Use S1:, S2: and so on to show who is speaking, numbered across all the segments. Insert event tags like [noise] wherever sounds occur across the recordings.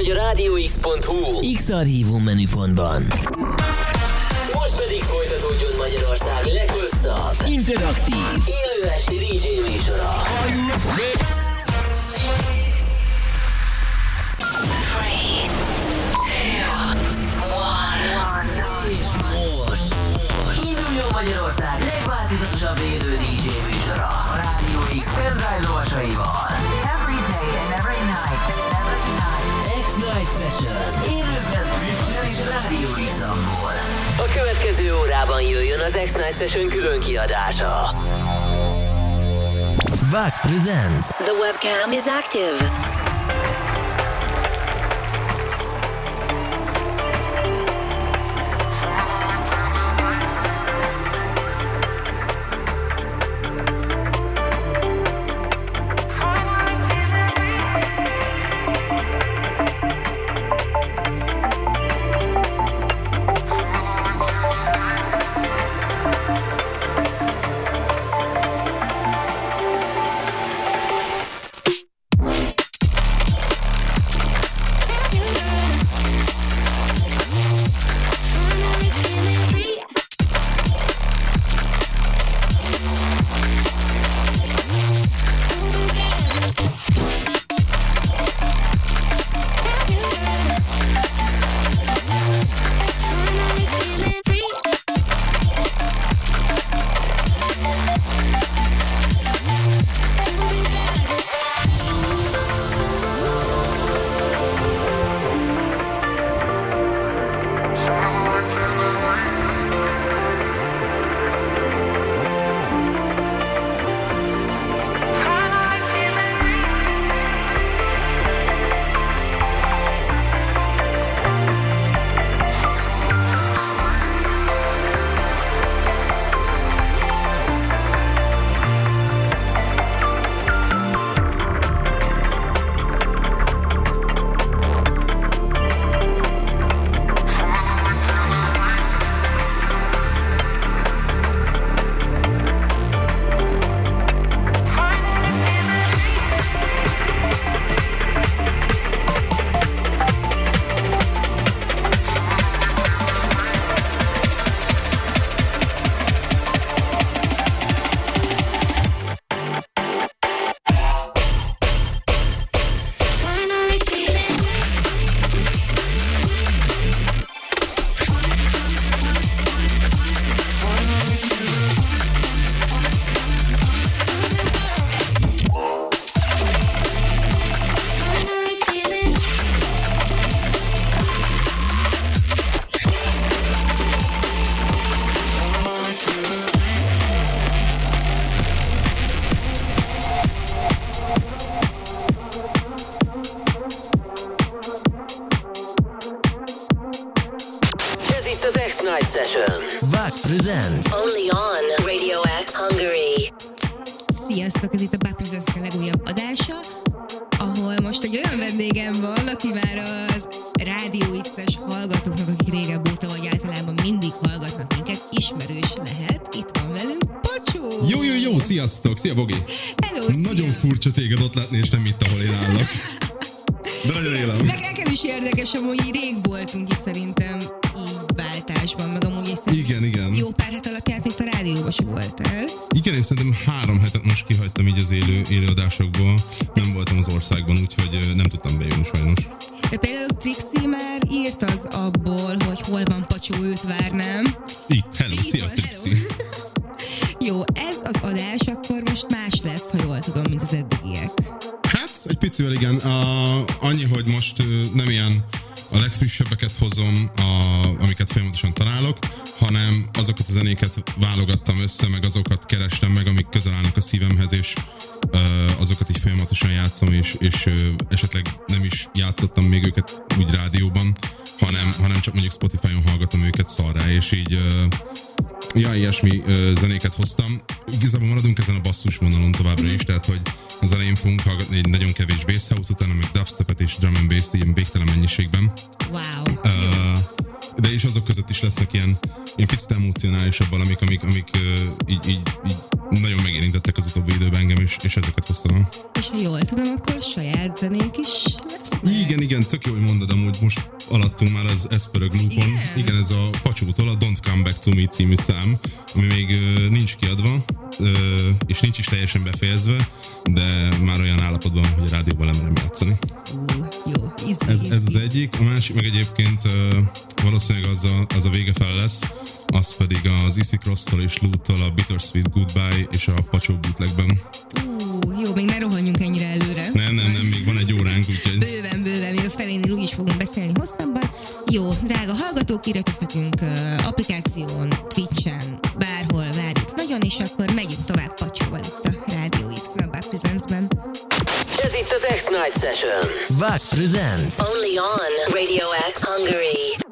S1: vagy a rádióx.hu X-Archívum menüpontban. Most pedig folytatódjon Magyarország leghosszabb, interaktív, élő esti DJ műsora. Most induljon Magyarország legváltozatosabb élő DJ műsora a Rádió X pendrive lovasaival. Session. Élőben Twitch-en és Rádió A következő órában jöjjön az X-Night Session külön kiadása. Back presents
S2: The webcam is active.
S1: Presents
S2: Only on Radio X Hungary.
S3: Sziasztok, ez itt a Baptizaszka legújabb adása, ahol most egy olyan vendégem van, aki már az Rádió X-es hallgatóknak, akik régebb óta vagy általában mindig hallgatnak minket, ismerős lehet. Itt van velünk Pacsó!
S4: Jó, jó, jó, sziasztok, szia Bogi!
S3: Hello, szia!
S4: Nagyon furcsa téged ott látni, és nem itt, ahol én állok. De nagyon élem.
S3: Nek- Nekem is érdekes, amúgy rég voltunk is szerintem szerintem
S4: három hetet most kihagytam így az élő, élőadásokból. Nem voltam az országban, úgyhogy nem tudtam bejönni sajnos.
S3: De például Trixie már írt az abból, hogy hol van Pacsó, őt várnám.
S4: Itt, hello,
S3: Itt
S4: szia
S3: van,
S4: Trixi.
S3: hello. [laughs] Jó, ez az adás akkor most más lesz, ha jól tudom, mint az eddigiek.
S4: Hát, egy picivel igen. Uh, annyi, hogy most uh, legfrissebbeket hozom, a, amiket folyamatosan találok, hanem azokat a zenéket válogattam össze, meg azokat kerestem meg, amik közel állnak a szívemhez, és azokat így folyamatosan játszom, és, és uh, esetleg nem is játszottam még őket úgy rádióban, hanem, hanem csak mondjuk Spotify-on hallgatom őket szarrá, és így uh, Ja, ilyesmi zenéket hoztam. Igazából maradunk ezen a basszus vonalon továbbra is, tehát hogy az elején fogunk hallgatni egy nagyon kevés bass house, utána meg dubstepet és drum and bass ilyen végtelen mennyiségben.
S3: Wow.
S4: Ö, de és azok között is lesznek ilyen, ilyen picit emocionálisabb valamik, amik, amik így, így, így nagyon megérintettek az utóbbi időben engem, és, és ezeket hoztam.
S3: És ha jól tudom, akkor saját zenénk is lesz.
S4: Igen, igen, tök jó, hogy mondod, amúgy most alattunk már az Esperög Loopon. Igen. igen, ez a Pacsótól a Don't Come Back To Me című szám, ami még nincs kiadva, és nincs is teljesen befejezve, de már olyan állapotban, hogy a rádióban lemerem játszani.
S3: Uh, jó, izgi,
S4: Ez, ez az egyik, a másik meg egyébként valószínűleg az a, az a vége fel lesz, az pedig az Issy Cross-tól és Lou-tól a Bittersweet Goodbye és a Pacsó bootlegben.
S3: Uh, jó, még ne rohanjunk ennyire előre.
S4: Nem, nem, nem, még van egy óránk, úgyhogy...
S3: Bőven, bőven, még a felénél úgy is fogunk beszélni hosszabban. Jó, drága hallgatók, írjatok nekünk uh, applikáción, Twitchen, bárhol várjuk nagyon, és akkor megyünk tovább itt
S1: X-Night Session. Back presents.
S2: Only on Radio X Hungary.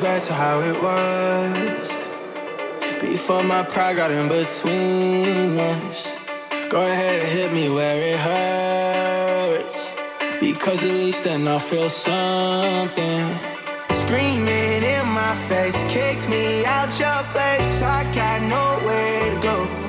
S5: back to
S6: how it was. Before my pride got in between us. Go ahead and hit me where it hurts. Because at least then I'll feel something. Screaming in my face, kicked me out your place. I got nowhere to go.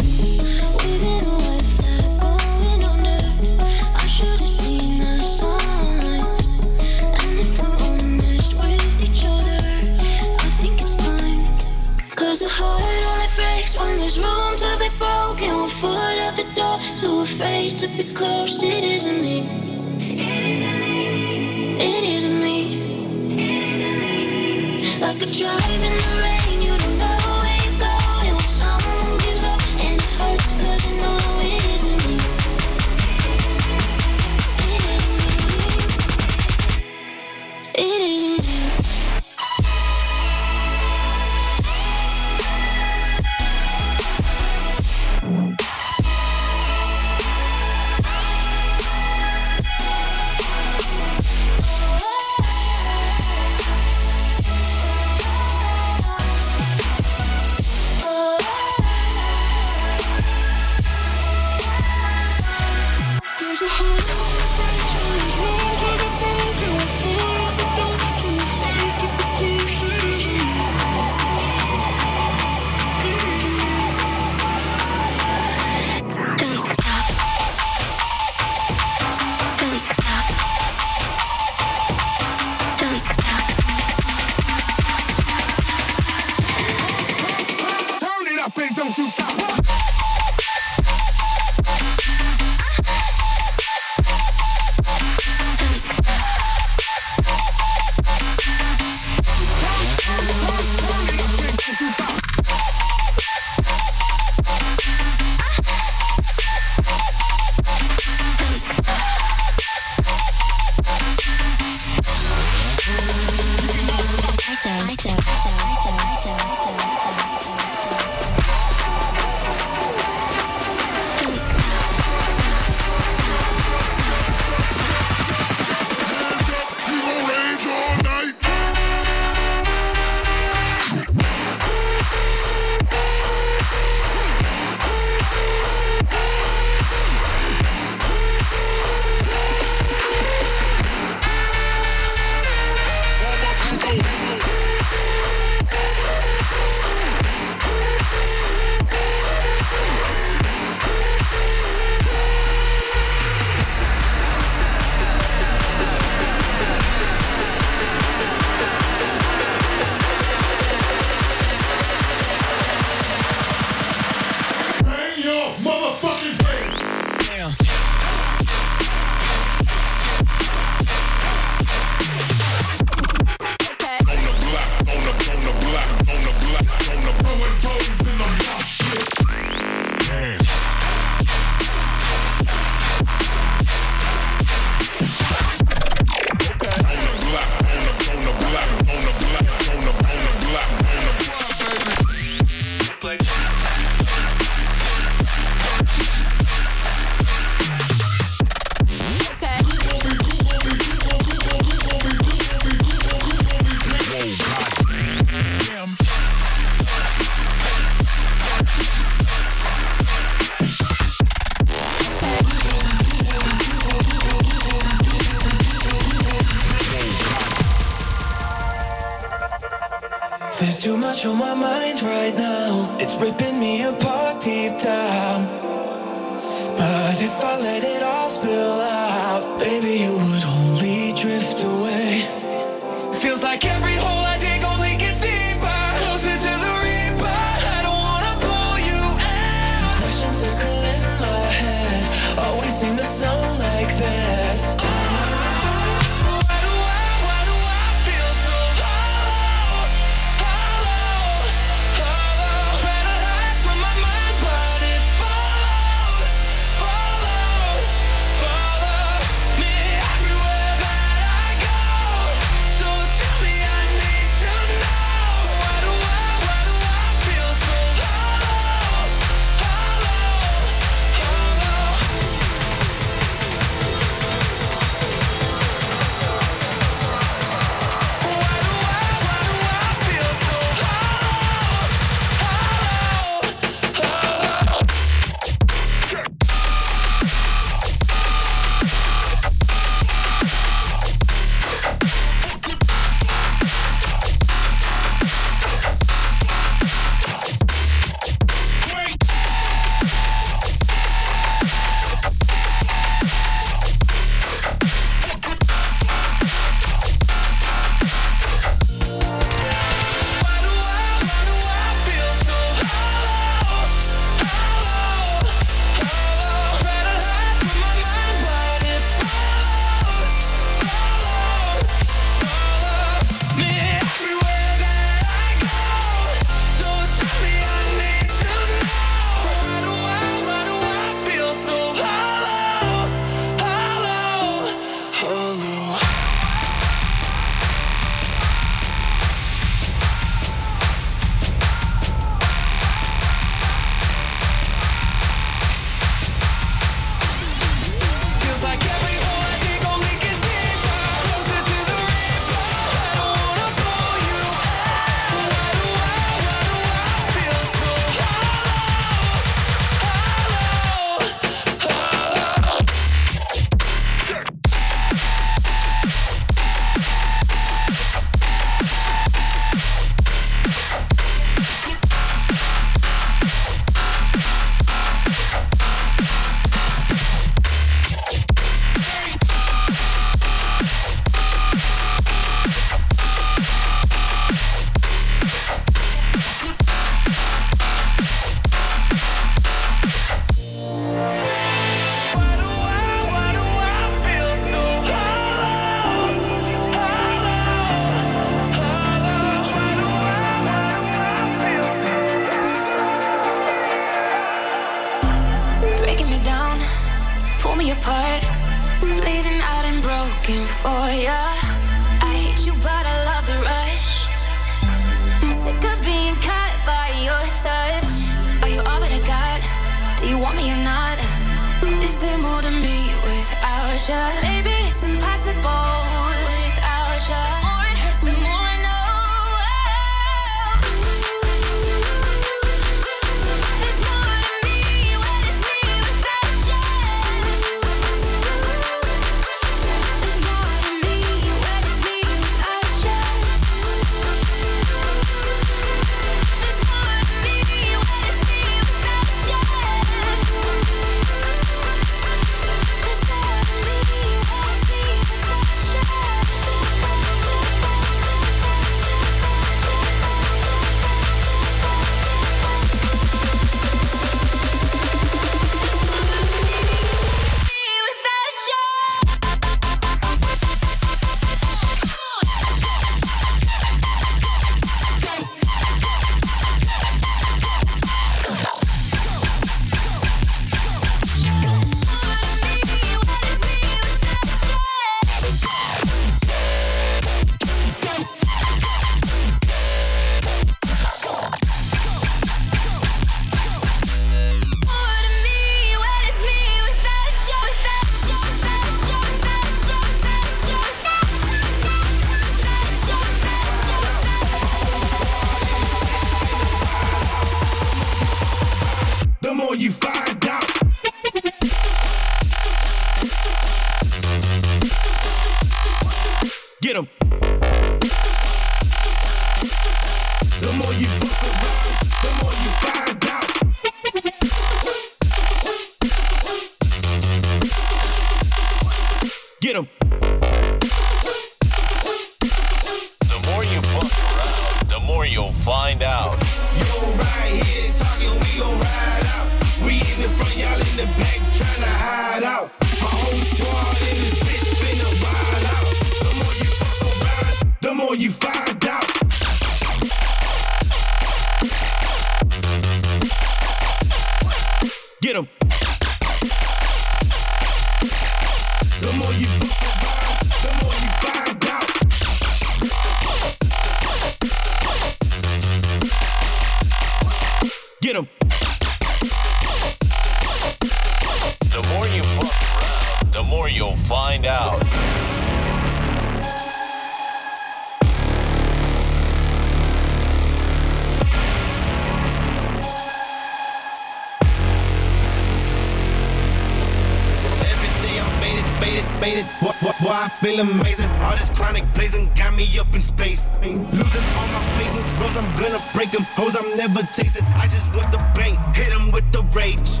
S7: Feel
S8: amazing. All this chronic blazing got me up in space. Losing all my patience, bros, I'm gonna break them. Hoes, I'm never chasing. I just want the bank, hit 'em with the rage.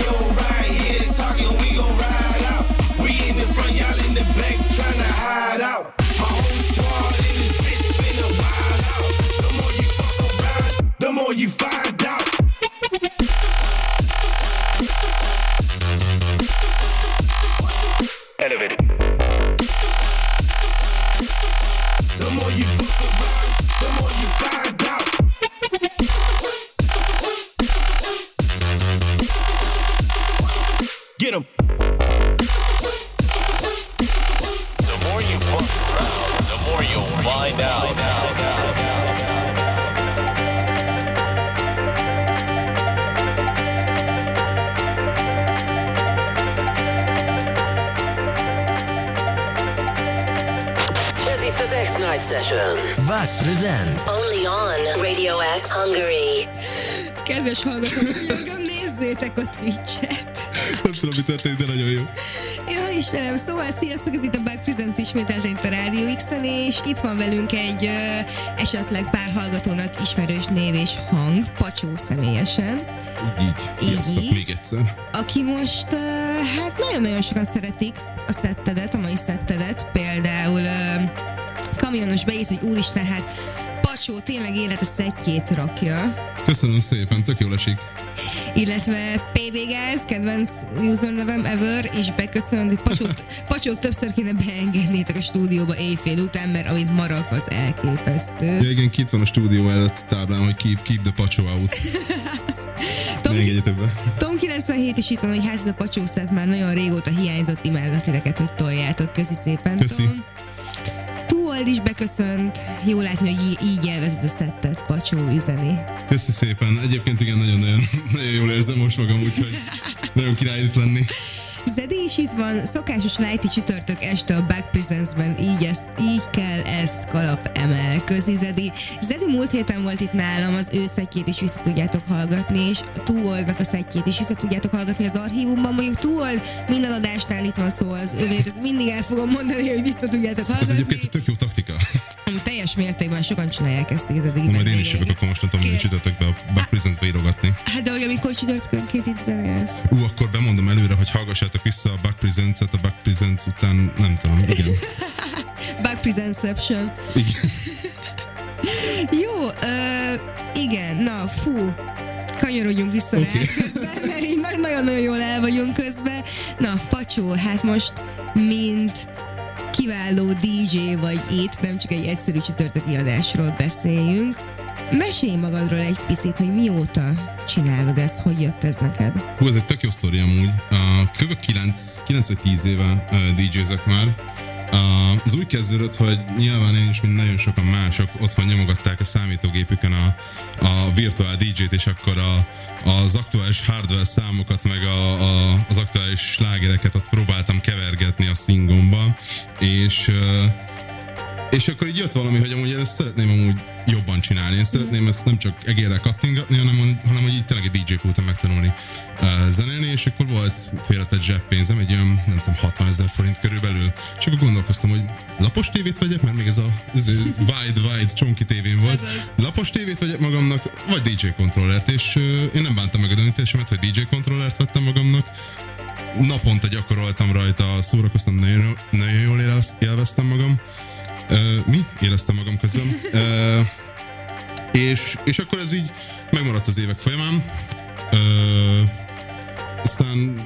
S8: Yo, right here talking, we gon' ride out. We in the front, y'all in the back, tryna hide out.
S1: Presents.
S2: Only on Radio X Hungary.
S3: Kedves hallgatók, nézzétek a Twitch-et.
S4: Nem tudom, mi történik, de nagyon jó.
S3: Jó Istenem, szóval sziasztok, ez itt a Back Presents ismételten itt a Rádió x és itt van velünk egy ö, esetleg pár hallgatónak ismerős név és hang, Pacsó személyesen,
S4: Így, sziasztok
S3: Így.
S4: még egyszer.
S3: aki most, ö, hát nagyon-nagyon sokan szeretik a szettedet, a mai szettedet, például ö, kamionos beírt, hogy úristen, hát Pacsó tényleg élete szettjét rakja,
S4: Köszönöm szépen, tök jól esik.
S3: illetve PB Guys, kedvenc usernevem ever, és beköszönt, hogy pacsót, [laughs] pacsót többször kéne beengednétek a stúdióba éjfél után, mert amit marak az elképesztő.
S4: Ja, igen, kint van a stúdió előtt táblán, hogy keep, keep the pacsó out. [laughs]
S3: Tom. Tom 97 is itt van, hogy ez a pacsószet már nagyon régóta hiányzott, imádlak titeket, hogy toljátok. Köszi szépen,
S4: Köszi.
S3: Tom. Túold is beköszönt. Jó látni, hogy í- így élvezed a szettet, Pacsó üzeni.
S4: Köszi szépen. Egyébként igen, nagyon-nagyon nagyon jól érzem most magam, úgyhogy nagyon király itt lenni.
S3: Zedi is itt van, szokásos Nighty csütörtök este a Back Presents-ben, így, ezt, így kell ezt kalap emelközni, Zedi. Zedi múlt héten volt itt nálam, az ő szettjét is vissza tudjátok hallgatni, és Túoldnak a szettjét is vissza tudjátok hallgatni az archívumban. Mondjuk Túold minden adásnál itt van szó az övét, ezt mindig el fogom mondani, hogy vissza tudjátok
S4: Ez
S3: hallgatni.
S4: egyébként egy tök jó taktika.
S3: Teljes mértékben sokan csinálják ezt az eddig.
S4: Majd én is jövök, akkor mostantól minden csütörtökbe a Back Presentbe írogatni.
S3: Hát de hogy amikor csütörtökönként itt zenélsz.
S4: Ú, akkor bemondom előre, hogy hallgassátok vissza a Back Presents-et, a Back Presents után, nem tudom, igen. [laughs]
S3: Back Presentception.
S4: igen. [laughs]
S3: Jó, ö, igen, na, fú, kanyarodjunk vissza okay. Rá [laughs] közben, mert így nagyon-nagyon jól el vagyunk közben. Na, Pacsó, hát most mint kiváló DJ vagy itt, nem csak egy egyszerű csütörtöki adásról beszéljünk. Mesélj magadról egy picit, hogy mióta csinálod ezt, hogy jött ez neked?
S4: Hú, ez egy tök jó sztori amúgy. Uh, kb. 9, 9 vagy 10 éve uh, DJ-zek már. Az úgy kezdődött, hogy nyilván én is, mint nagyon sokan mások otthon nyomogatták a számítógépükön a, a virtuál DJ-t, és akkor a, az aktuális hardware számokat, meg a, a, az aktuális slágereket ott próbáltam kevergetni a szingomba, és és akkor így jött valami, hogy amúgy ezt szeretném amúgy jobban csinálni. Én szeretném ezt nem csak egérrel kattingatni, hanem, hanem hogy így tényleg egy DJ pulton megtanulni uh, zenélni, és akkor volt félretett zseppénzem, egy olyan, nem tudom, 60 ezer forint körülbelül. És akkor gondolkoztam, hogy lapos tévét vegyek, mert még ez a ez a wide, wide csonki tévén volt. Lapos tévét vegyek magamnak, vagy DJ kontrollert, és uh, én nem bántam meg a döntésemet, hogy DJ kontrollert vettem magamnak, naponta gyakoroltam rajta, szórakoztam, nagyon, nagyon jól élveztem magam. Ö, mi? Éreztem magam közben. Ö, és, és akkor ez így megmaradt az évek folyamán. Ö, aztán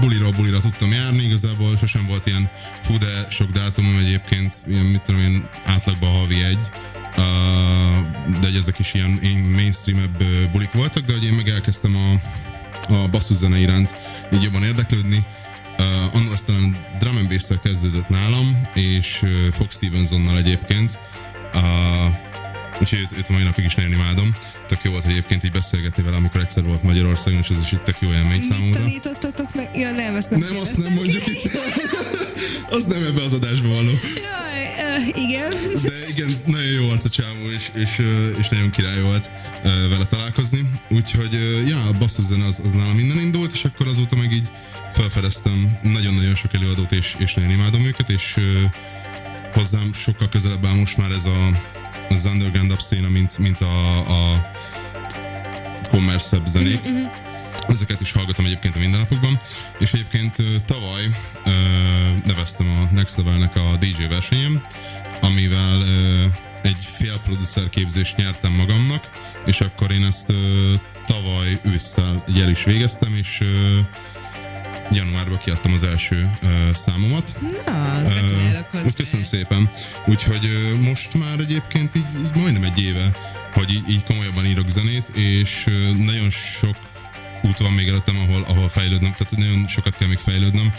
S4: buliról bulira tudtam járni, igazából sosem volt ilyen fú, de sok dátumom egyébként, ilyen mit tudom én, átlagban havi egy, uh, de hogy ezek is ilyen, ilyen mainstream-ebb bulik voltak, de hogy én meg elkezdtem a, a basszuszene iránt így jobban érdeklődni, Uh, annól aztán drum and kezdődött nálam, és Fox Stevensonnal egyébként. Uh, úgyhogy őt, őt a mai napig is nagyon imádom. Tök jó volt egyébként így beszélgetni vele, amikor egyszer volt Magyarországon, és ez is itt tök jó élmény
S3: Mit
S4: számomra.
S3: tanítottatok meg? Ja, nem, azt nem
S4: Nem, azt nem mondjuk
S3: ki.
S4: itt. [laughs] az nem ebbe az adásba való.
S3: Jaj, ö, igen.
S4: De igen, nagyon jó arc a csávó, és, és, ö, és nagyon király volt ö, vele találkozni. Úgyhogy, ja, a basszus zene az, az nálam minden indult, és akkor azóta meg így felfedeztem nagyon-nagyon sok előadót, és, és nagyon imádom őket, és hozzám sokkal közelebb áll most már ez a, az underground up széna, mint, mint a, a commerce zenék. Ezeket is hallgatom egyébként a mindennapokban, és egyébként tavaly ö, neveztem a Next Levelnek a DJ versenyem, amivel ö, egy fél producer képzést nyertem magamnak, és akkor én ezt ö, tavaly ősszel el is végeztem, és ö, januárban kiadtam az első ö, számomat.
S3: Na, gratulálok
S4: Ö,
S3: hozzá.
S4: Köszönöm szépen. Úgyhogy ö, most már egyébként így, így majdnem egy éve, hogy így, így komolyabban írok zenét, és ö, nagyon sok út van még előttem, ahol, ahol fejlődnöm, tehát nagyon sokat kell még fejlődnöm.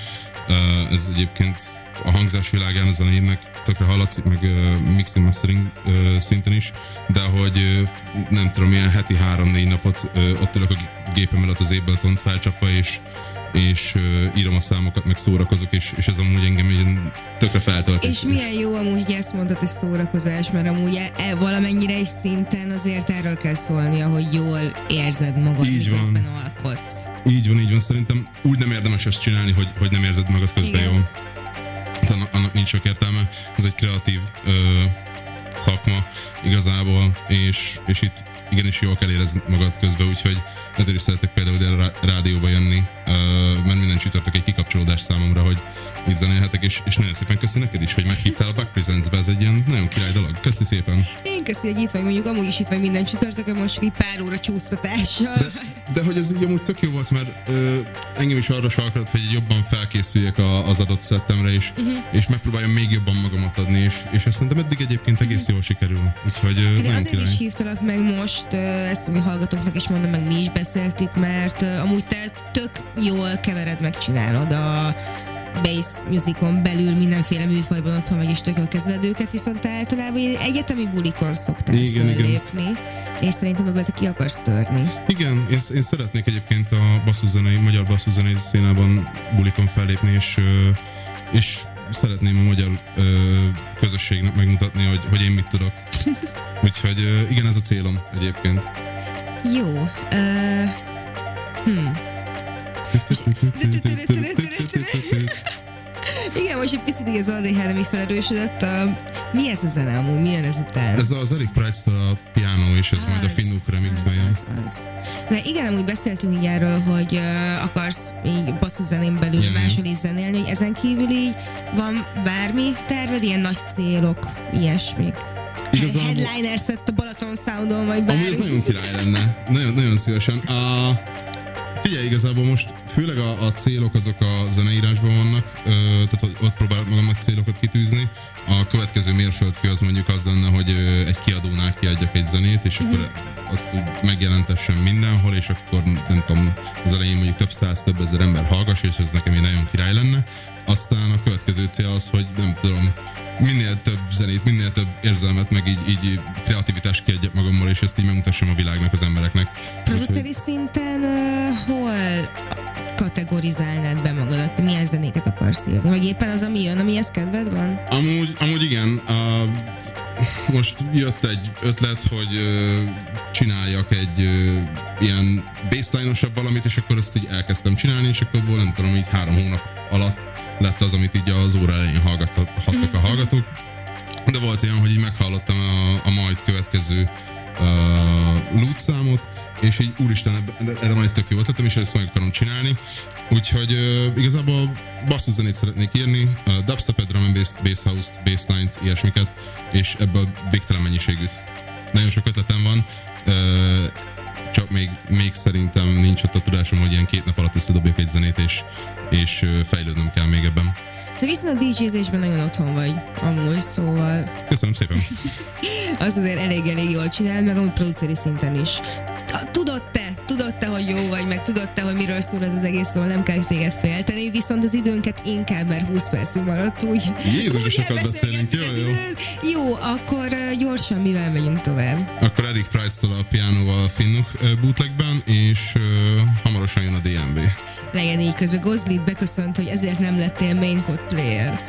S4: Ö, Ez egyébként a hangzás világán a zenének tökre hallatszik, meg ö, mixing mastering ö, szinten is, de hogy ö, nem tudom, ilyen heti három-négy napot ö, ott ülök a gépem előtt az Ableton-t felcsapva, és és ö, írom a számokat, meg szórakozok, és, és ez amúgy engem ilyen tökre feltölt.
S3: És milyen jó amúgy, hogy ezt mondtad, hogy szórakozás, mert amúgy e, e, valamennyire egy szinten azért erről kell szólnia, hogy jól érzed magad,
S4: Így van.
S3: miközben alkotsz.
S4: Így van, így van. Szerintem úgy nem érdemes ezt csinálni, hogy, hogy nem érzed magad közben
S3: Igen.
S4: jól. Annak, annak nincs sok értelme. Ez egy kreatív ö, szakma igazából, és, és itt igenis jól kell érezni magad közben, úgyhogy ezért is szeretek például ide a rá- rádióba jönni, mert minden csütörtök egy kikapcsolódás számomra, hogy itt zenélhetek, és, és nagyon szépen köszi neked is, hogy meghívtál a Back Presents-be, ez egy ilyen nagyon király dolog. Köszi szépen.
S3: Én köszi, hogy itt vagy, mondjuk amúgy is itt vagy minden csütörtökön, most egy pár óra csúsztatással.
S4: De, de hogy ez így amúgy tök jó volt, mert ö, engem is arra sarkalt, hogy jobban felkészüljek a, az adott szettemre, és,
S3: Mhm.
S4: és megpróbáljam még jobban magamat adni, és, és ezt szerintem eddig egyébként egész jól sikerül. Úgyhogy ö, nagyon
S3: azért
S4: király.
S3: is hívtalak meg most, ö, ezt a mi hallgatóknak is mondom, meg mi is beszéltük, mert amúgy te tök jól kevered, megcsinálod a bass musicon belül mindenféle műfajban otthon meg is tök jól kezeled őket, viszont te általában egyetemi bulikon szoktál
S4: Igen,
S3: föllépni, és szerintem ebből te ki akarsz törni.
S4: Igen, én, én szeretnék egyébként a basszuszenei, magyar basszuszenei színában bulikon fellépni, és, és szeretném a magyar ö, közösségnek megmutatni, hogy, hogy én mit tudok. [laughs] Úgyhogy igen, ez a célom egyébként.
S3: Jó. Uh, hmm. Igen, most egy picit az ADHD mi felerősödött. A, mi ez a zene amúgy? Milyen ez után?
S4: Ez az Eric Price-tól a piano, és ez majd a Finnuk remixben jön.
S3: az, az. De igen, amúgy beszéltünk így erről, hogy uh, akarsz így basszuszenén belül
S4: Igen,
S3: máshol is zenélni, hogy ezen kívül így van bármi terved, ilyen nagy célok, ilyesmik.
S4: Igazából-
S3: Headliner set a Balaton Soundon, vagy bármi.
S4: Amúgy ez nagyon király lenne. Nagyon, nagyon szívesen. A, figyelj, igazából most főleg a, a célok azok a zeneírásban vannak, ö, tehát ott- próbálok magamnak célokat kitűzni. A következő mérföldkő az mondjuk az lenne, hogy ö, egy kiadónál kiadjak egy zenét, és akkor azt úgy megjelentessem mindenhol, és akkor nem tudom, az elején mondjuk több száz, több ezer ember hallgass, és ez nekem egy nagyon király lenne. Aztán a következő cél az, hogy nem tudom, minél több zenét, minél több érzelmet, meg így, így kreativitást kiadjak magammal, és ezt így megmutassam a világnak, az embereknek.
S3: Produceri szinten uh, hol kategorizálnád be magadat? Te milyen zenéket akarsz írni? Vagy éppen az, ami jön, amihez kedved van?
S4: Amúgy, amúgy igen, a, most jött egy ötlet, hogy ö, csináljak egy ö, ilyen baseline-osabb valamit, és akkor ezt így elkezdtem csinálni, és akkor abból nem tudom, így három hónap alatt lett az, amit így az óra elején hallgathattak a hallgatók. De volt olyan, hogy így meghallottam a, a majd következő uh, loot számot, és így úristen, erre egy tök jó ötletem, és ezt meg akarom csinálni. Úgyhogy uh, igazából basszus zenét szeretnék írni, uh, dubstepet, drum and bass, bass house-t, bassline-t, ilyesmiket, és ebből végtelen mennyiségűt. Nagyon sok ötletem van, csak még, még szerintem nincs ott a tudásom, hogy ilyen két nap alatt összedobjak egy zenét, és, és fejlődnöm kell még ebben.
S3: De viszont a DJ-zésben nagyon otthon vagy, amúgy, szóval
S4: Köszönöm szépen. [laughs]
S3: az azért elég-elég jól csinál, meg amúgy produceri szinten is. Tudod te, tudod te, hogy jó vagy, meg tudod te, hogy miről szól ez az egész, szóval nem kell téged félteni, viszont az időnket inkább, mert 20 percünk maradt, úgy.
S4: Jézus,
S3: úgy
S4: sokat beszélünk, jó, jó.
S3: Jó, akkor gyorsan mivel megyünk tovább?
S4: Akkor Eric Price-tól a pianoval a Finnuk bootlegben, és uh, hamarosan jön a DMV.
S3: Legyen így, közben Gozlit beköszönt, hogy ezért nem lettél main code player.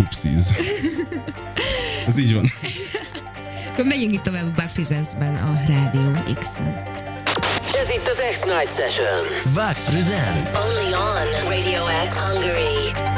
S4: Upsies. [laughs] Ez így van.
S3: Akkor megyünk itt tovább a Back Presents-ben a Rádió X-en.
S1: Ez itt az X-Night Session. Back Presents.
S9: Only on Radio X Hungary.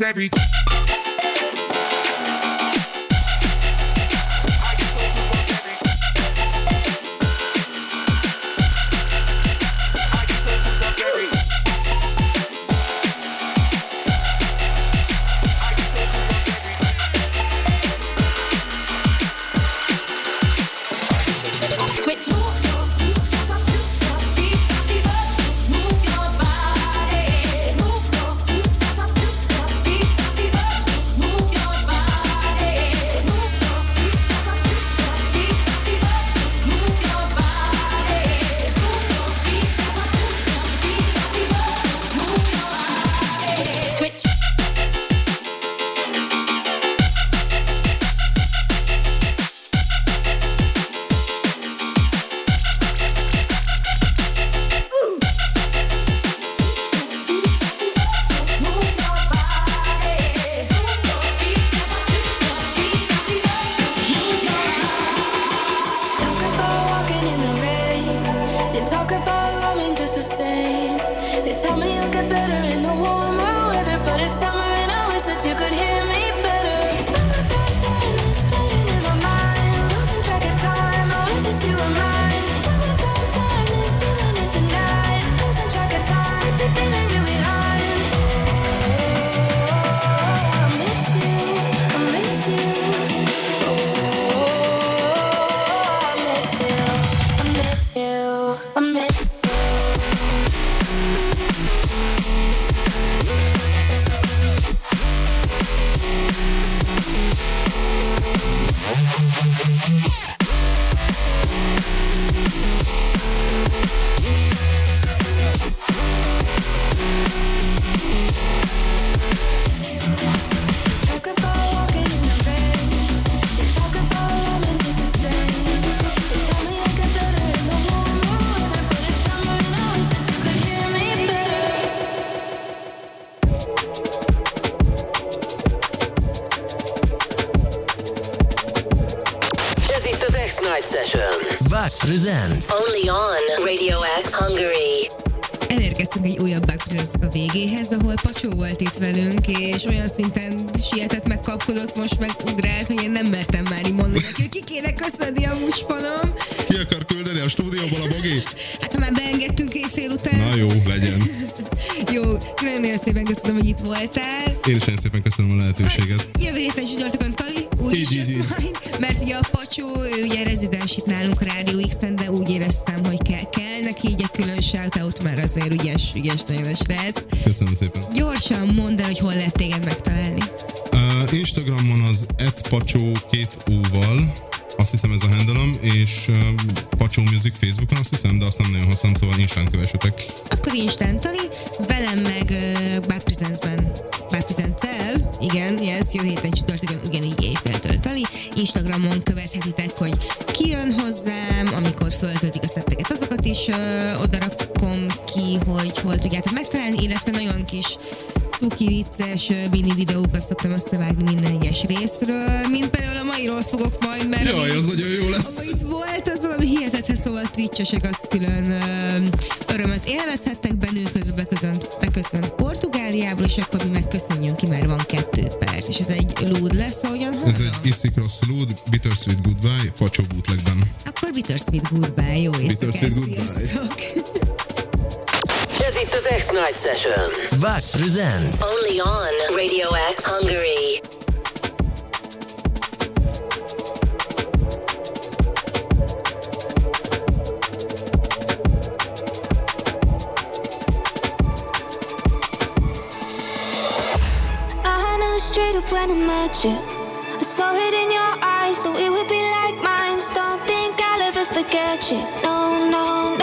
S6: Every
S3: Pacsó volt itt velünk, és olyan szinten sietett, meg kapkodott, most meg ugrált, hogy én nem mertem már így mondani neki, hogy ki kéne köszönni a muspanom.
S4: Ki akar küldeni a stúdióból a bogi? [laughs]
S3: Hát ha már beengedtünk éjfél után.
S4: Na jó, legyen. [laughs]
S3: Jó, nagyon szépen köszönöm, hogy itt voltál.
S4: Én is nagyon szépen köszönöm a lehetőséget.
S3: Jövő héten csütörtökön Tali, úgy
S4: Így,
S3: is
S4: így,
S3: majd, mert ugye a Pacsó, ő ugye rezidens itt nálunk a Rádió X-en, de úgy éreztem, hogy kell, kell neki így egy külön shoutout, mert azért ügyes, ügyes nagyon a srác.
S4: Köszönöm szépen.
S3: Gyorsan mondd el, hogy hol lehet téged megtalálni.
S4: Uh, Instagramon az @pacsó két úval, azt hiszem ez a handlem, és uh, Pacsó Music Facebookon azt hiszem, de azt nem nagyon használom, szóval Instán kövessetek.
S3: Akkor Instán vicces mini videókat szoktam összevágni minden egyes részről, mint például a mairól fogok majd, mert
S4: Jaj, az nagyon jó lesz.
S3: ami itt volt, az valami hihetetlen, szóval a twitchesek az külön ö, örömöt élvezhettek bennük, közben beköszönt, beköszönt Portugáliából, és akkor mi megköszönjünk ki, mert van kettő perc, és ez egy lúd lesz, ahogyan
S4: Ez
S3: hallom.
S4: egy Iszik Rossz Lúd, Bittersweet Goodbye, Pacsó bootlegben.
S3: Akkor Bittersweet Goodbye, jó éjszakát,
S4: Bittersweet Goodbye.
S3: Sziasztok!
S1: Ez itt az X-Night Session. Back presents.
S2: Only on Radio X Hungary.
S5: I knew straight up when I met you. I saw it in your eyes, though it would be like mine. Don't think I'll ever forget you. No, no,